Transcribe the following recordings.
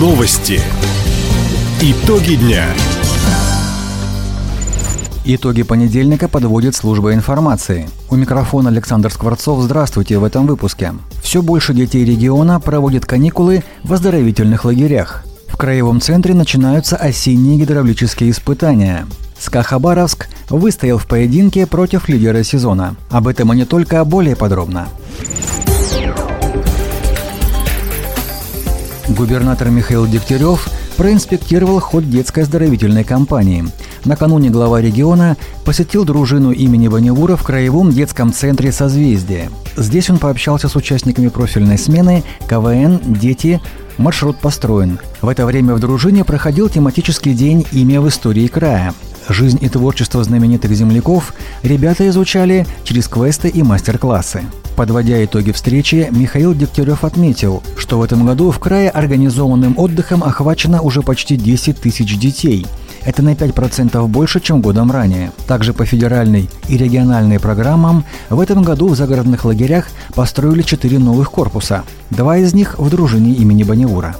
Новости. Итоги дня. Итоги понедельника подводит служба информации. У микрофона Александр Скворцов. Здравствуйте в этом выпуске. Все больше детей региона проводят каникулы в оздоровительных лагерях. В краевом центре начинаются осенние гидравлические испытания. СКА Хабаровск выстоял в поединке против лидера сезона. Об этом и не только, а более подробно. Губернатор Михаил Дегтярев проинспектировал ход детской оздоровительной кампании. Накануне глава региона посетил дружину имени Баневура в Краевом детском центре «Созвездие». Здесь он пообщался с участниками профильной смены КВН «Дети», маршрут построен. В это время в дружине проходил тематический день «Имя в истории края». Жизнь и творчество знаменитых земляков ребята изучали через квесты и мастер-классы. Подводя итоги встречи, Михаил Дегтярев отметил, что в этом году в крае организованным отдыхом охвачено уже почти 10 тысяч детей. Это на 5% больше, чем годом ранее. Также по федеральной и региональной программам в этом году в загородных лагерях построили 4 новых корпуса. Два из них в дружине имени Баневура.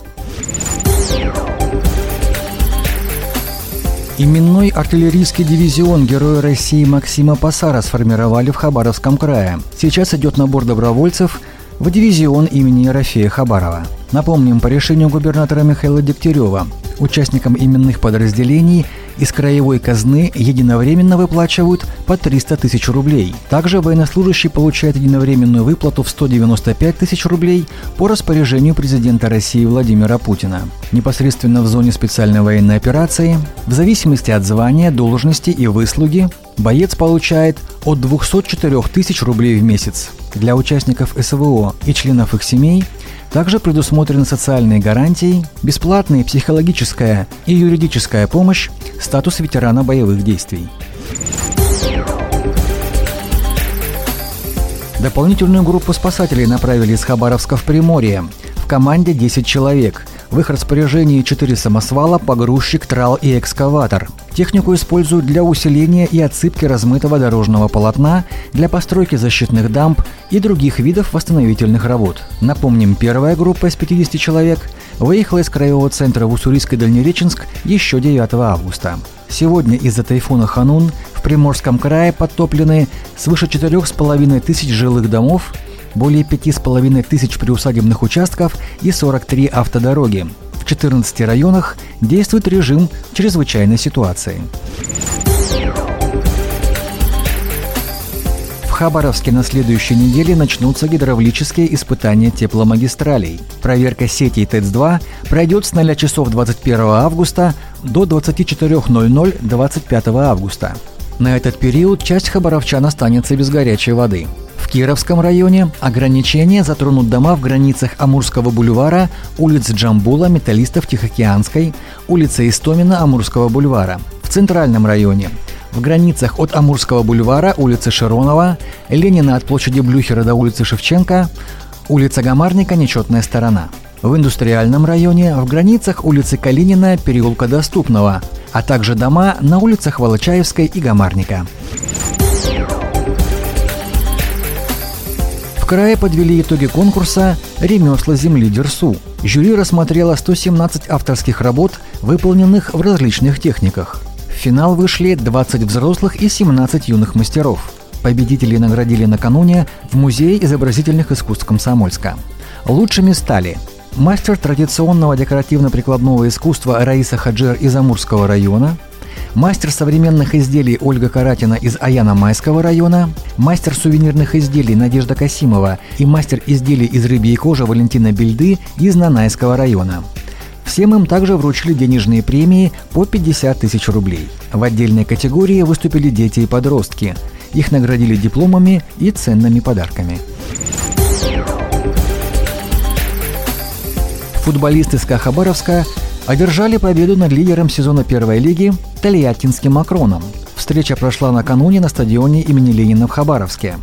Именной артиллерийский дивизион Героя России Максима Пасара сформировали в Хабаровском крае. Сейчас идет набор добровольцев в дивизион имени Ерофея Хабарова. Напомним, по решению губернатора Михаила Дегтярева, участникам именных подразделений из краевой казны единовременно выплачивают по 300 тысяч рублей. Также военнослужащий получает единовременную выплату в 195 тысяч рублей по распоряжению президента России Владимира Путина. Непосредственно в зоне специальной военной операции, в зависимости от звания, должности и выслуги, боец получает от 204 тысяч рублей в месяц. Для участников СВО и членов их семей также предусмотрены социальные гарантии, бесплатная психологическая и юридическая помощь, статус ветерана боевых действий. Дополнительную группу спасателей направили из Хабаровска в Приморье. В команде 10 человек. В их распоряжении 4 самосвала, погрузчик, трал и экскаватор. Технику используют для усиления и отсыпки размытого дорожного полотна, для постройки защитных дамб и других видов восстановительных работ. Напомним, первая группа из 50 человек выехала из краевого центра в Уссурийск-Дальнереченск еще 9 августа. Сегодня из-за тайфуна Ханун в Приморском крае подтоплены свыше 4,5 тысяч жилых домов, более 5,5 тысяч приусадебных участков и 43 автодороги. В 14 районах действует режим чрезвычайной ситуации. В Хабаровске на следующей неделе начнутся гидравлические испытания тепломагистралей. Проверка сетей ТЭЦ-2 пройдет с 0 часов 21 августа до 24.00 25 августа. На этот период часть хабаровчан останется без горячей воды. Кировском районе ограничения затронут дома в границах Амурского бульвара, улиц Джамбула, Металлистов Тихоокеанской, улица Истомина Амурского бульвара. В Центральном районе в границах от Амурского бульвара, улицы Широнова, Ленина от площади Блюхера до улицы Шевченко, улица Гамарника, нечетная сторона. В индустриальном районе в границах улицы Калинина, переулка Доступного, а также дома на улицах Волочаевской и Гамарника. Крае подвели итоги конкурса «Ремесла земли Дерсу». Жюри рассмотрело 117 авторских работ, выполненных в различных техниках. В финал вышли 20 взрослых и 17 юных мастеров. Победителей наградили накануне в Музее изобразительных искусств Комсомольска. Лучшими стали мастер традиционного декоративно-прикладного искусства Раиса Хаджер из Амурского района – мастер современных изделий Ольга Каратина из Аяна-Майского района, мастер сувенирных изделий Надежда Касимова и мастер изделий из рыбьей кожи Валентина Бельды из Нанайского района. Всем им также вручили денежные премии по 50 тысяч рублей. В отдельной категории выступили дети и подростки. Их наградили дипломами и ценными подарками. Футболисты СКА Хабаровска одержали победу над лидером сезона первой лиги Тольяттинским Макроном. Встреча прошла накануне на стадионе имени Ленина в Хабаровске.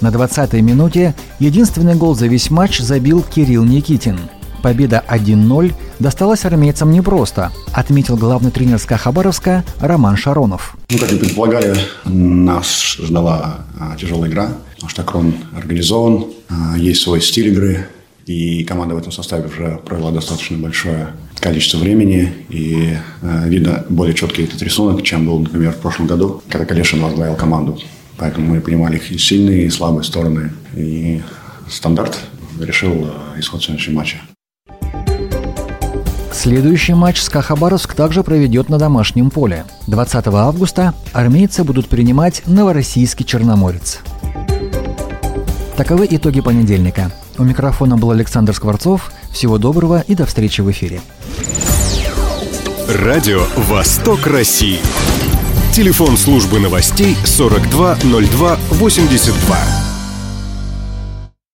На 20-й минуте единственный гол за весь матч забил Кирилл Никитин. Победа 1-0 досталась армейцам непросто, отметил главный тренер СКА Хабаровска Роман Шаронов. Ну, как и предполагали, нас ждала а, тяжелая игра, потому что Крон организован, а, есть свой стиль игры, И команда в этом составе уже провела достаточно большое количество времени. И э, видно более четкий этот рисунок, чем был, например, в прошлом году, когда Калешин возглавил команду. Поэтому мы понимали их и сильные, и слабые стороны. И стандарт решил э, исход сегодняшнего матча. Следующий матч СКА Хабаровск также проведет на домашнем поле. 20 августа армейцы будут принимать Новороссийский Черноморец. Таковы итоги понедельника. У микрофона был Александр Скворцов. Всего доброго и до встречи в эфире. Радио «Восток России». Телефон службы новостей 420282.